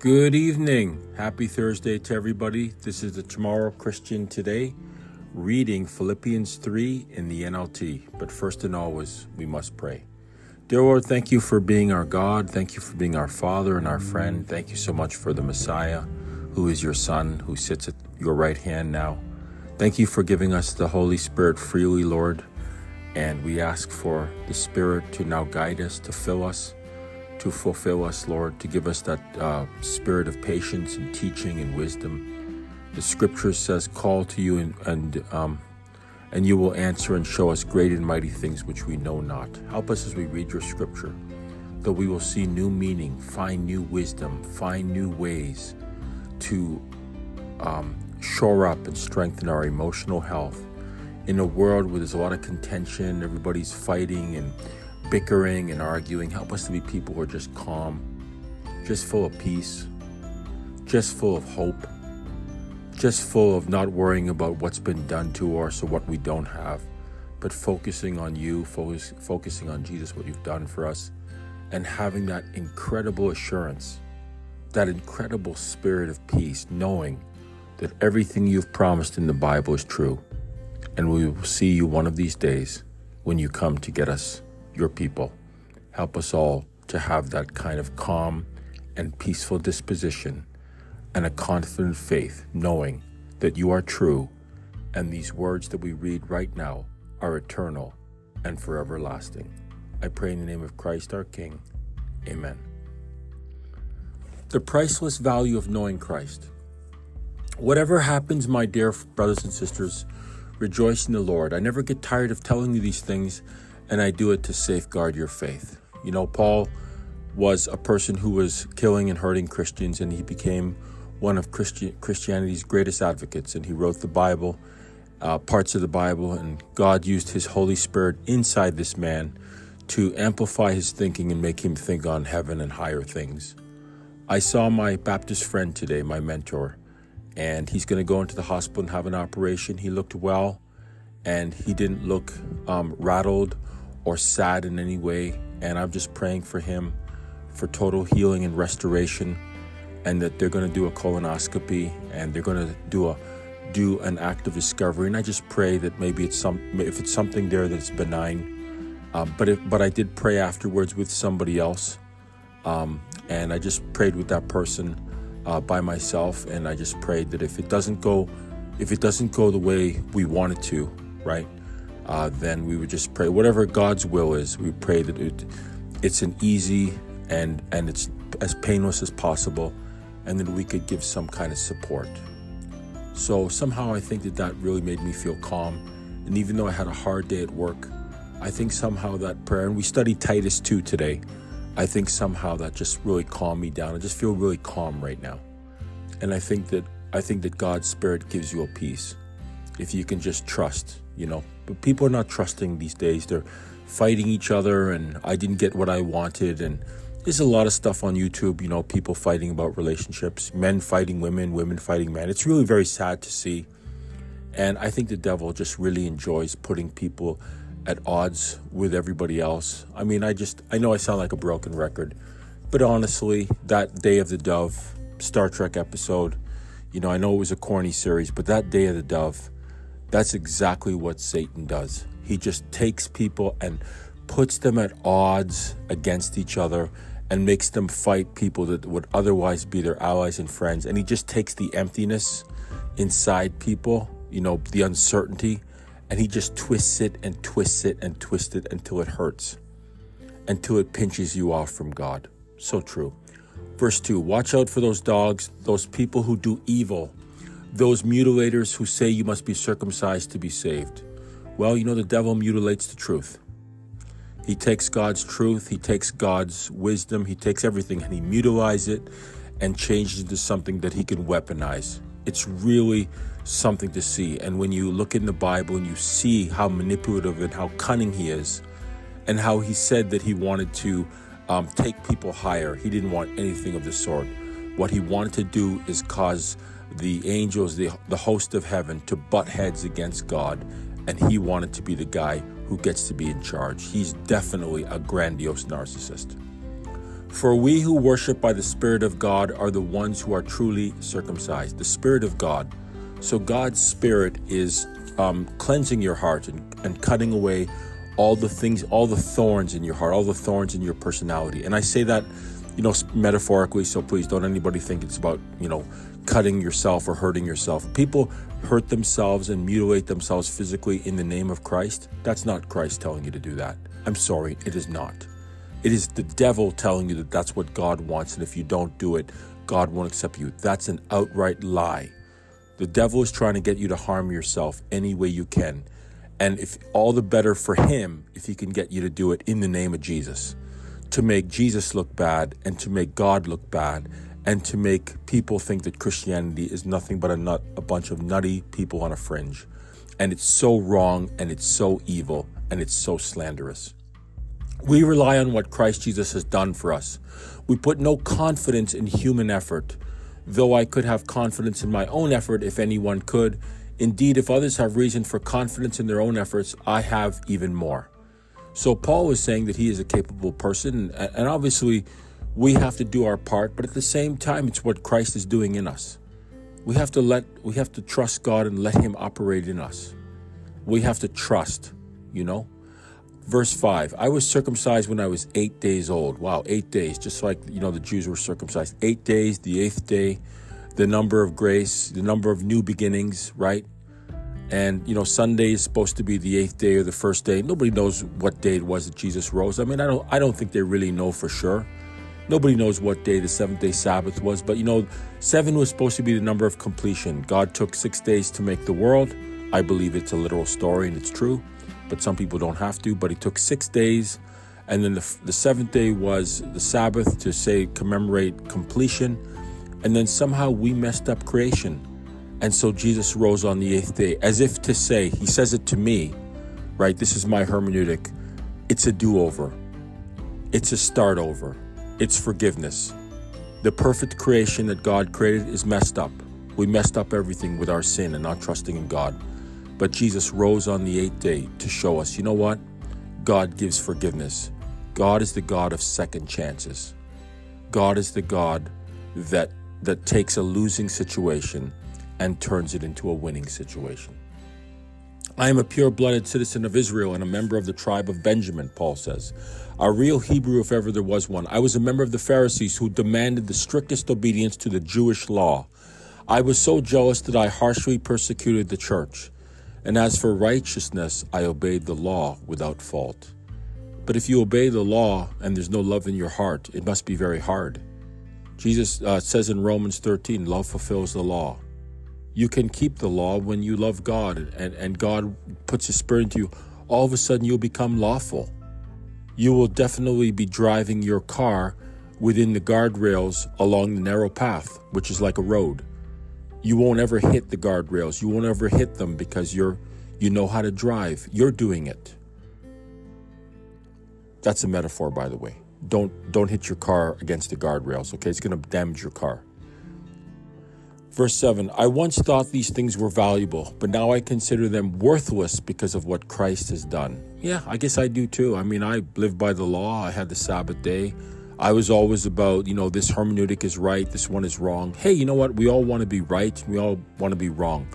Good evening. Happy Thursday to everybody. This is the Tomorrow Christian Today, reading Philippians 3 in the NLT. But first and always, we must pray. Dear Lord, thank you for being our God. Thank you for being our Father and our friend. Thank you so much for the Messiah, who is your Son, who sits at your right hand now. Thank you for giving us the Holy Spirit freely, Lord. And we ask for the Spirit to now guide us, to fill us to fulfill us, Lord, to give us that uh, spirit of patience and teaching and wisdom. The scripture says, Call to you and, and, um, and you will answer and show us great and mighty things which we know not. Help us as we read your scripture, that we will see new meaning, find new wisdom, find new ways to um, shore up and strengthen our emotional health. In a world where there's a lot of contention, everybody's fighting and bickering and arguing. Help us to be people who are just calm, just full of peace, just full of hope, just full of not worrying about what's been done to us or what we don't have, but focusing on you, focus, focusing on Jesus, what you've done for us, and having that incredible assurance, that incredible spirit of peace, knowing that everything you've promised in the Bible is true. And we will see you one of these days when you come to get us your people. Help us all to have that kind of calm and peaceful disposition and a confident faith, knowing that you are true and these words that we read right now are eternal and forever lasting. I pray in the name of Christ our King. Amen. The priceless value of knowing Christ. Whatever happens, my dear brothers and sisters, rejoice in the Lord. I never get tired of telling you these things and I do it to safeguard your faith. You know, Paul was a person who was killing and hurting Christians, and he became one of Christi- Christianity's greatest advocates. And he wrote the Bible, uh, parts of the Bible, and God used his Holy Spirit inside this man to amplify his thinking and make him think on heaven and higher things. I saw my Baptist friend today, my mentor, and he's going to go into the hospital and have an operation. He looked well, and he didn't look um, rattled or sad in any way. And I'm just praying for him for total healing and restoration, and that they're going to do a colonoscopy and they're going to do a do an act of discovery. And I just pray that maybe it's some if it's something there that's benign. Um, but if, but I did pray afterwards with somebody else, um, and I just prayed with that person uh, by myself, and I just prayed that if it doesn't go, if it doesn't go the way we want it to, right, uh, then we would just pray whatever God's will is. We pray that it, it's an easy and and it's as painless as possible, and then we could give some kind of support. So somehow I think that that really made me feel calm, and even though I had a hard day at work, I think somehow that prayer and we studied Titus 2 today. I think somehow that just really calmed me down. I just feel really calm right now, and I think that I think that God's Spirit gives you a peace if you can just trust, you know. But people are not trusting these days. They're fighting each other, and I didn't get what I wanted. And there's a lot of stuff on YouTube, you know, people fighting about relationships, men fighting women, women fighting men. It's really very sad to see. And I think the devil just really enjoys putting people at odds with everybody else. I mean, I just, I know I sound like a broken record, but honestly, that Day of the Dove Star Trek episode, you know, I know it was a corny series, but that Day of the Dove, that's exactly what Satan does. He just takes people and puts them at odds against each other and makes them fight people that would otherwise be their allies and friends. And he just takes the emptiness inside people, you know, the uncertainty, and he just twists it and twists it and twists it until it hurts, until it pinches you off from God. So true. Verse 2 Watch out for those dogs, those people who do evil those mutilators who say you must be circumcised to be saved. Well, you know, the devil mutilates the truth. He takes God's truth, he takes God's wisdom, he takes everything and he mutilates it and changes it into something that he can weaponize. It's really something to see. And when you look in the Bible and you see how manipulative and how cunning he is, and how he said that he wanted to um, take people higher, he didn't want anything of the sort. What he wanted to do is cause the angels, the, the host of heaven, to butt heads against God, and he wanted to be the guy who gets to be in charge. He's definitely a grandiose narcissist. For we who worship by the Spirit of God are the ones who are truly circumcised. The Spirit of God. So God's Spirit is um, cleansing your heart and, and cutting away all the things, all the thorns in your heart, all the thorns in your personality. And I say that, you know, metaphorically, so please don't anybody think it's about, you know, cutting yourself or hurting yourself. People hurt themselves and mutilate themselves physically in the name of Christ. That's not Christ telling you to do that. I'm sorry, it is not. It is the devil telling you that that's what God wants, and if you don't do it, God won't accept you. That's an outright lie. The devil is trying to get you to harm yourself any way you can. And if all the better for him if he can get you to do it in the name of Jesus, to make Jesus look bad and to make God look bad and to make people think that Christianity is nothing but a nut a bunch of nutty people on a fringe. And it's so wrong and it's so evil and it's so slanderous. We rely on what Christ Jesus has done for us. We put no confidence in human effort, though I could have confidence in my own effort if anyone could. Indeed, if others have reason for confidence in their own efforts, I have even more. So, Paul was saying that he is a capable person, and obviously, we have to do our part, but at the same time, it's what Christ is doing in us. We have to let, we have to trust God and let Him operate in us. We have to trust, you know. Verse 5 I was circumcised when I was eight days old. Wow, eight days, just like, you know, the Jews were circumcised. Eight days, the eighth day, the number of grace, the number of new beginnings, right? And, you know, Sunday is supposed to be the eighth day or the first day. Nobody knows what day it was that Jesus rose. I mean, I don't, I don't think they really know for sure. Nobody knows what day the seventh day Sabbath was, but you know, seven was supposed to be the number of completion. God took six days to make the world. I believe it's a literal story and it's true but some people don't have to. But he took six days, and then the, the seventh day was the Sabbath to say commemorate completion. And then somehow we messed up creation. And so Jesus rose on the eighth day, as if to say, He says it to me, right? This is my hermeneutic. It's a do over, it's a start over, it's forgiveness. The perfect creation that God created is messed up. We messed up everything with our sin and not trusting in God. But Jesus rose on the eighth day to show us you know what? God gives forgiveness. God is the God of second chances. God is the God that, that takes a losing situation and turns it into a winning situation. I am a pure blooded citizen of Israel and a member of the tribe of Benjamin, Paul says. A real Hebrew, if ever there was one. I was a member of the Pharisees who demanded the strictest obedience to the Jewish law. I was so jealous that I harshly persecuted the church. And as for righteousness, I obeyed the law without fault. But if you obey the law and there's no love in your heart, it must be very hard. Jesus uh, says in Romans 13, love fulfills the law. You can keep the law when you love God and, and God puts His Spirit into you. All of a sudden, you'll become lawful. You will definitely be driving your car within the guardrails along the narrow path, which is like a road you won't ever hit the guardrails. You won't ever hit them because you're you know how to drive. You're doing it. That's a metaphor, by the way. Don't don't hit your car against the guardrails, okay? It's going to damage your car. Verse 7 I once thought these things were valuable, but now I consider them worthless because of what Christ has done. Yeah, I guess I do too. I mean, I live by the law, I had the Sabbath day. I was always about, you know, this hermeneutic is right, this one is wrong. Hey, you know what? We all want to be right, we all want to be wrong.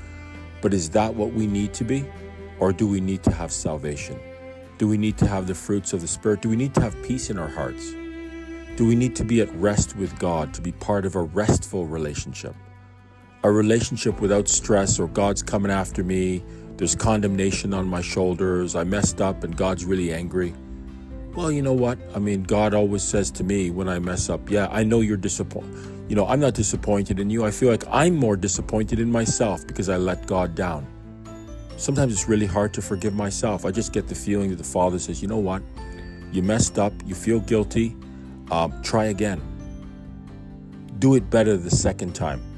But is that what we need to be? Or do we need to have salvation? Do we need to have the fruits of the Spirit? Do we need to have peace in our hearts? Do we need to be at rest with God, to be part of a restful relationship? A relationship without stress or God's coming after me, there's condemnation on my shoulders, I messed up and God's really angry. Well, you know what? I mean, God always says to me when I mess up, yeah, I know you're disappointed. You know, I'm not disappointed in you. I feel like I'm more disappointed in myself because I let God down. Sometimes it's really hard to forgive myself. I just get the feeling that the Father says, you know what? You messed up. You feel guilty. Um, try again. Do it better the second time.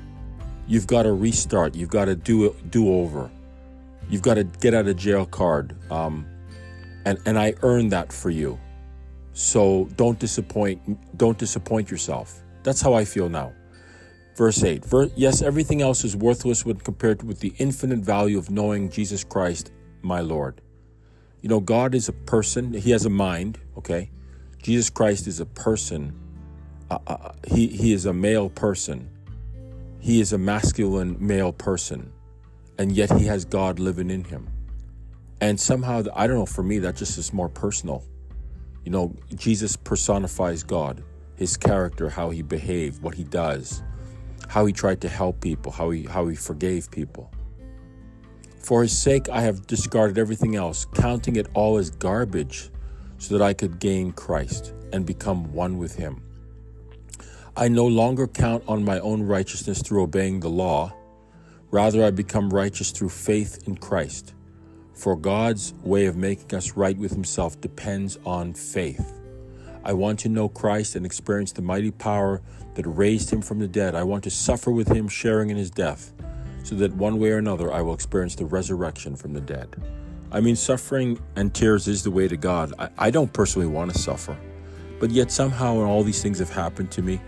You've got to restart. You've got to do it, do over. You've got to get out of jail card. Um, and, and I earned that for you. So don't disappoint don't disappoint yourself. That's how I feel now. Verse 8. yes, everything else is worthless when compared with the infinite value of knowing Jesus Christ, my Lord. You know, God is a person, he has a mind, okay? Jesus Christ is a person uh, uh, he, he is a male person. He is a masculine male person. And yet he has God living in him. And somehow, I don't know, for me, that just is more personal. You know, Jesus personifies God, his character, how he behaved, what he does, how he tried to help people, how he, how he forgave people. For his sake, I have discarded everything else, counting it all as garbage, so that I could gain Christ and become one with him. I no longer count on my own righteousness through obeying the law. Rather, I become righteous through faith in Christ. For God's way of making us right with Himself depends on faith. I want to know Christ and experience the mighty power that raised Him from the dead. I want to suffer with Him, sharing in His death, so that one way or another I will experience the resurrection from the dead. I mean, suffering and tears is the way to God. I, I don't personally want to suffer, but yet somehow, when all these things have happened to me,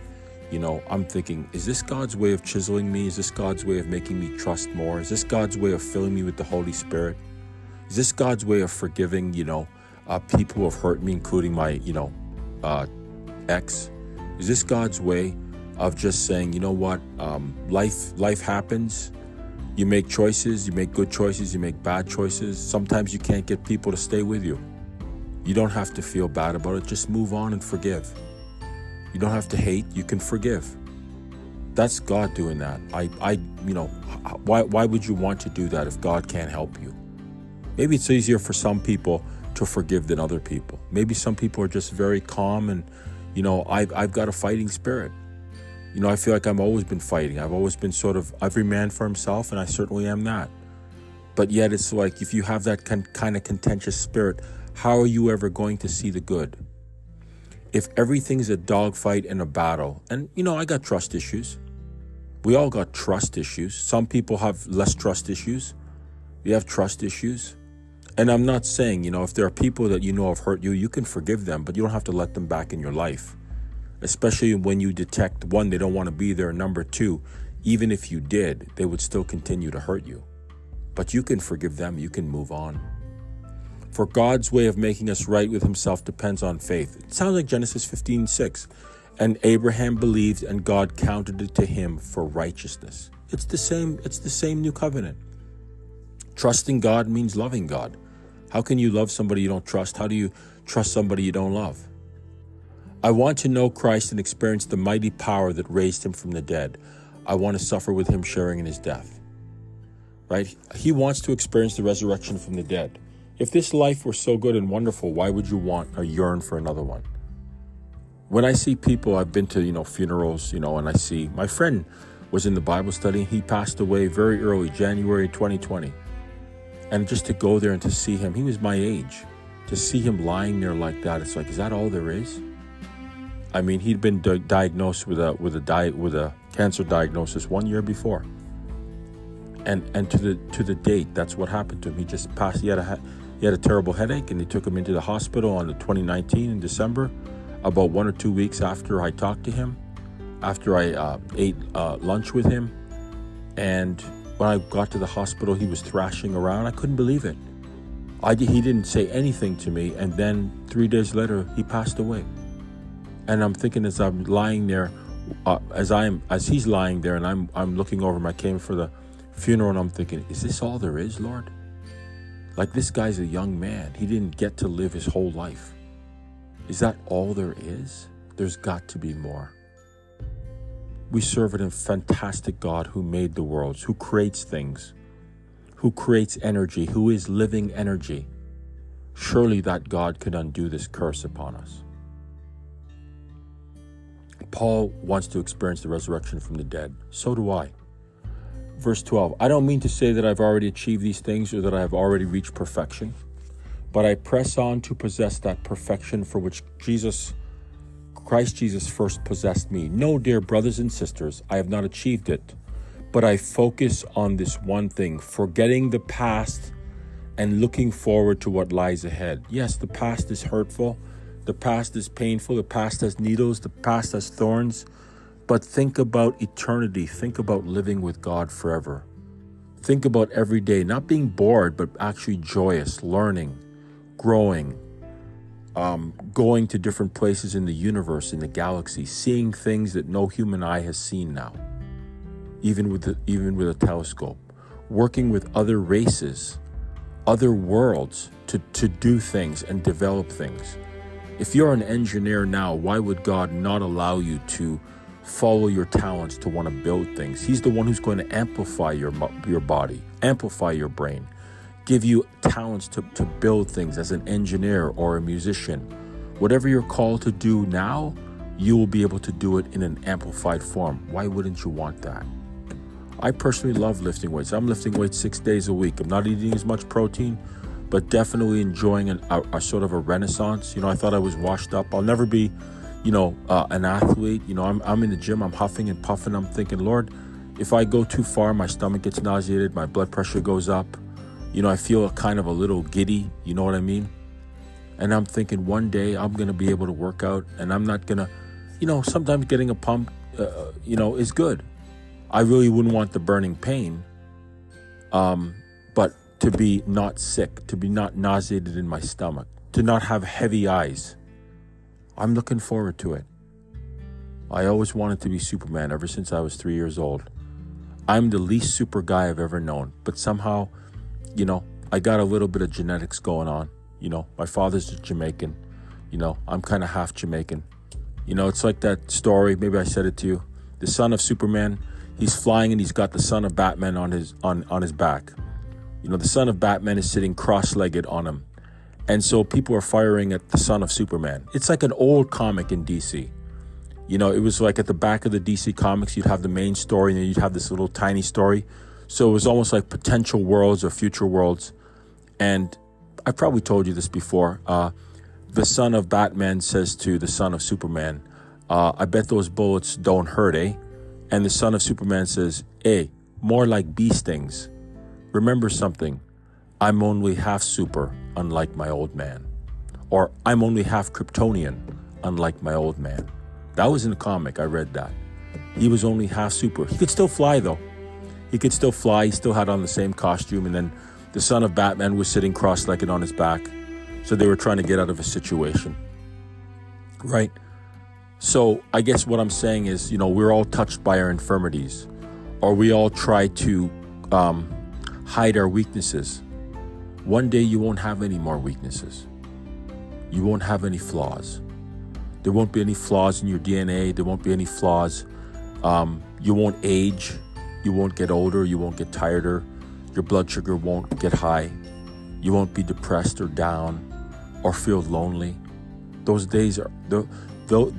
you know, I'm thinking, is this God's way of chiseling me? Is this God's way of making me trust more? Is this God's way of filling me with the Holy Spirit? Is this God's way of forgiving, you know, uh, people who have hurt me, including my, you know, uh, ex? Is this God's way of just saying, you know what, um, life life happens. You make choices. You make good choices. You make bad choices. Sometimes you can't get people to stay with you. You don't have to feel bad about it. Just move on and forgive. You don't have to hate, you can forgive. That's God doing that. I, I, you know, why, why would you want to do that if God can't help you? Maybe it's easier for some people to forgive than other people. Maybe some people are just very calm and, you know, I've, I've got a fighting spirit. You know, I feel like I've always been fighting. I've always been sort of every man for himself, and I certainly am that. But yet, it's like if you have that kind of contentious spirit, how are you ever going to see the good? If everything's a dogfight and a battle, and you know, I got trust issues. We all got trust issues. Some people have less trust issues. You have trust issues. And I'm not saying, you know, if there are people that you know have hurt you, you can forgive them, but you don't have to let them back in your life. Especially when you detect one, they don't want to be there. Number two, even if you did, they would still continue to hurt you. But you can forgive them, you can move on. For God's way of making us right with himself depends on faith. It sounds like Genesis 15 6. And Abraham believed, and God counted it to him for righteousness. It's the same, it's the same new covenant. Trusting God means loving God. How can you love somebody you don't trust? How do you trust somebody you don't love? I want to know Christ and experience the mighty power that raised him from the dead. I want to suffer with him sharing in his death. Right? He wants to experience the resurrection from the dead. If this life were so good and wonderful, why would you want or yearn for another one? When I see people, I've been to, you know, funerals, you know, and I see my friend was in the Bible study. He passed away very early, January 2020. And just to go there and to see him, he was my age. To see him lying there like that, it's like, is that all there is? I mean, he'd been di- diagnosed with a with a diet with a cancer diagnosis one year before. And and to the to the date, that's what happened to him. He just passed. He had a he had a terrible headache, and they took him into the hospital on the 2019 in December, about one or two weeks after I talked to him, after I uh, ate uh, lunch with him. And when I got to the hospital, he was thrashing around. I couldn't believe it. I, he didn't say anything to me, and then three days later, he passed away. And I'm thinking as I'm lying there, uh, as I'm as he's lying there, and I'm I'm looking over my came for the funeral, and I'm thinking, is this all there is, Lord? Like this guy's a young man. He didn't get to live his whole life. Is that all there is? There's got to be more. We serve a fantastic God who made the worlds, who creates things, who creates energy, who is living energy. Surely that God could undo this curse upon us. Paul wants to experience the resurrection from the dead. So do I. Verse 12 I don't mean to say that I've already achieved these things or that I have already reached perfection, but I press on to possess that perfection for which Jesus, Christ Jesus, first possessed me. No, dear brothers and sisters, I have not achieved it, but I focus on this one thing, forgetting the past and looking forward to what lies ahead. Yes, the past is hurtful, the past is painful, the past has needles, the past has thorns. But think about eternity. Think about living with God forever. Think about every day, not being bored, but actually joyous, learning, growing, um, going to different places in the universe, in the galaxy, seeing things that no human eye has seen now, even with the, even with a telescope, working with other races, other worlds to, to do things and develop things. If you're an engineer now, why would God not allow you to follow your talents to want to build things? He's the one who's going to amplify your your body, amplify your brain, give you talents to, to build things as an engineer or a musician. Whatever you're called to do now, you will be able to do it in an amplified form. Why wouldn't you want that? I personally love lifting weights. I'm lifting weights six days a week. I'm not eating as much protein, but definitely enjoying an, a, a, sort of a renaissance. You know, I thought I was washed up. I'll never be, you know, uh, an athlete. You know, I'm, I'm in the gym, I'm huffing and puffing. I'm thinking, Lord, if I go too far, my stomach gets nauseated, my blood pressure goes up. You know, I feel kind of a little giddy. You know what I mean? And I'm thinking one day I'm going to be able to work out and I'm not going to, you know, sometimes getting a pump, uh, you know, is good. I really wouldn't want the burning pain. Um, but to be not sick, to be not nauseated in my stomach, to not have heavy eyes. I'm looking forward to it. I always wanted to be Superman ever since I was three years old. I'm the least super guy I've ever known, but somehow, you know, I got a little bit of genetics going on. You know, my father's a Jamaican. You know, I'm kind of half Jamaican. You know, it's like that story. Maybe I said it to you. The son of Superman, he's flying and he's got the son of Batman on his on on his back. You know, the son of Batman is sitting cross-legged on him. And so people are firing at the son of Superman. It's like an old comic in DC. You know, it was like at the back of the DC comics, you'd have the main story and then you'd have this little tiny story. So it was almost like potential worlds or future worlds. And I probably told you this before. Uh, the son of Batman says to the son of Superman, uh, I bet those bullets don't hurt, eh? And the son of Superman says, eh, more like bee stings. Remember something. I'm only half super, unlike my old man. Or I'm only half Kryptonian, unlike my old man. That was in a comic. I read that. He was only half super. He could still fly, though. He could still fly. He still had on the same costume. And then the son of Batman was sitting cross legged on his back. So they were trying to get out of a situation. Right? So I guess what I'm saying is, you know, we're all touched by our infirmities, or we all try to um, hide our weaknesses. One day you won't have any more weaknesses. You won't have any flaws. There won't be any flaws in your DNA. There won't be any flaws. Um, you won't age. You won't get older. You won't get tireder. Your blood sugar won't get high. You won't be depressed or down or feel lonely. Those days are, the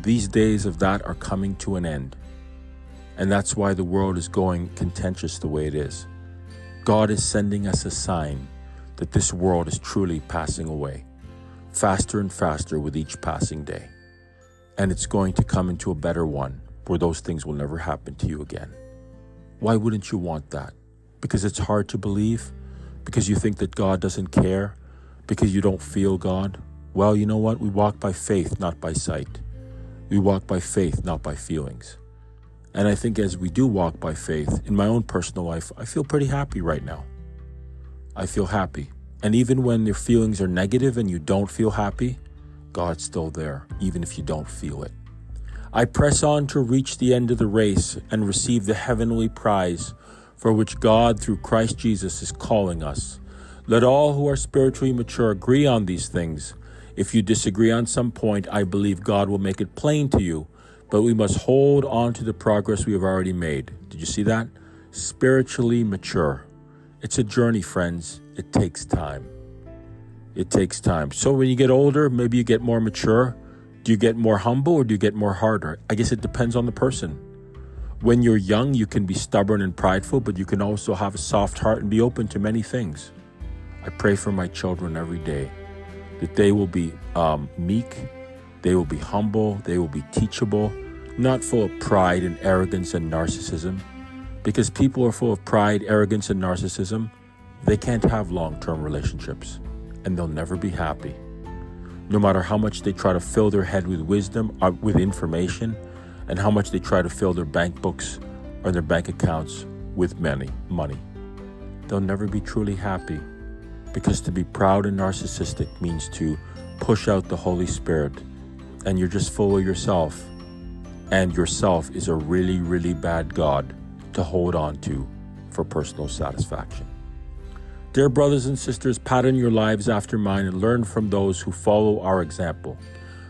these days of that are coming to an end. And that's why the world is going contentious the way it is. God is sending us a sign that this world is truly passing away, faster and faster with each passing day and it's going to come into a better one where those things will never happen to you again. Why wouldn't you want that? Because it's hard to believe? Because you think that God doesn't care? Because you don't feel God? Well, you know what? We walk by faith, not by sight. We walk by faith, not by feelings. And I think as we do walk by faith, in my own personal life, I feel pretty happy right now. I feel happy. And even when your feelings are negative and you don't feel happy, God's still there, even if you don't feel it. I press on to reach the end of the race and receive the heavenly prize for which God, through Christ Jesus, is calling us. Let all who are spiritually mature agree on these things. If you disagree on some point, I believe God will make it plain to you, but we must hold on to the progress we have already made. Did you see that? Spiritually mature. It's a journey, friends. It takes time. It takes time. So when you get older, maybe you get more mature. Do you get more humble or do you get more harder? I guess it depends on the person. When you're young, you can be stubborn and prideful, but you can also have a soft heart and be open to many things. I pray for my children every day that they will be um, meek, they will be humble, they will be teachable, not full of pride and arrogance and narcissism. Because people are full of pride, arrogance, and narcissism, they can't have long term relationships and they'll never be happy. No matter how much they try to fill their head with wisdom, uh, with information, and how much they try to fill their bank books or their bank accounts with money, money, they'll never be truly happy. Because to be proud and narcissistic means to push out the Holy Spirit and you're just full of yourself, and yourself is a really, really bad God to hold on to for personal satisfaction. Dear brothers and sisters, pattern your lives after mine and learn from those who follow our example.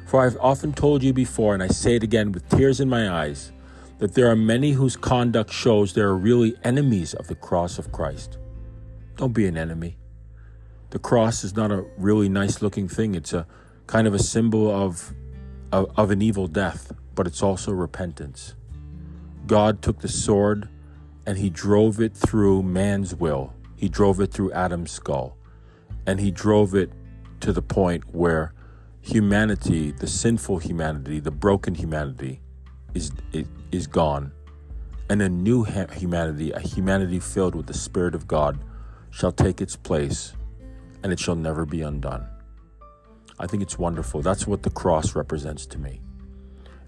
For I've often told you before, and I say it again with tears in my eyes, that there are many whose conduct shows they are really enemies of the cross of Christ. Don't be an enemy. The cross is not a really nice looking thing. It's a kind of a symbol of, of, of an evil death, but it's also repentance. God took the sword and he drove it through man's will. He drove it through Adam's skull. And he drove it to the point where humanity, the sinful humanity, the broken humanity, is, is, gone. And a new humanity, a humanity filled with the Spirit of God, shall take its place and it shall never be undone. I think it's wonderful. That's what the cross represents to me.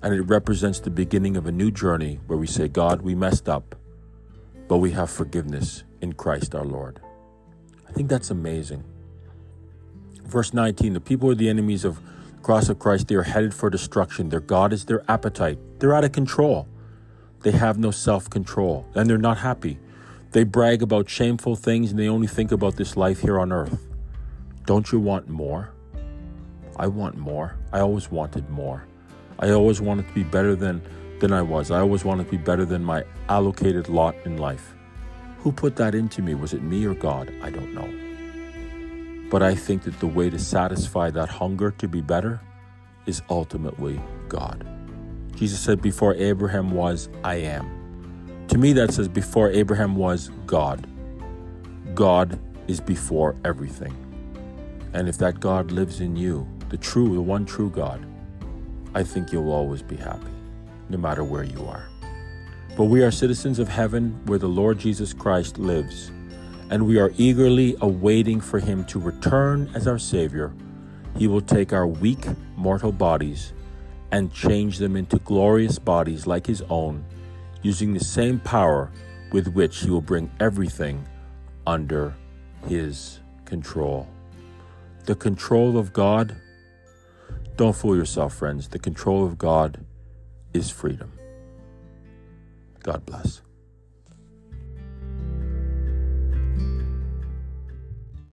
And it represents the beginning of a new journey where we say, God, we messed up, but we have forgiveness in Christ our Lord. I think that's amazing. Verse 19 the people are the enemies of the cross of Christ. They are headed for destruction. Their God is their appetite. They're out of control. They have no self control, and they're not happy. They brag about shameful things and they only think about this life here on earth. Don't you want more? I want more. I always wanted more. I always wanted to be better than, than I was. I always wanted to be better than my allocated lot in life. Who put that into me? Was it me or God? I don't know. But I think that the way to satisfy that hunger to be better is ultimately God. Jesus said, Before Abraham was, I am. To me, that says, Before Abraham was, God. God is before everything. And if that God lives in you, the true, the one true God, I think you'll always be happy, no matter where you are. For we are citizens of heaven where the Lord Jesus Christ lives, and we are eagerly awaiting for him to return as our Savior. He will take our weak, mortal bodies and change them into glorious bodies like his own, using the same power with which he will bring everything under his control. The control of God, don't fool yourself, friends. The control of God is freedom. God bless.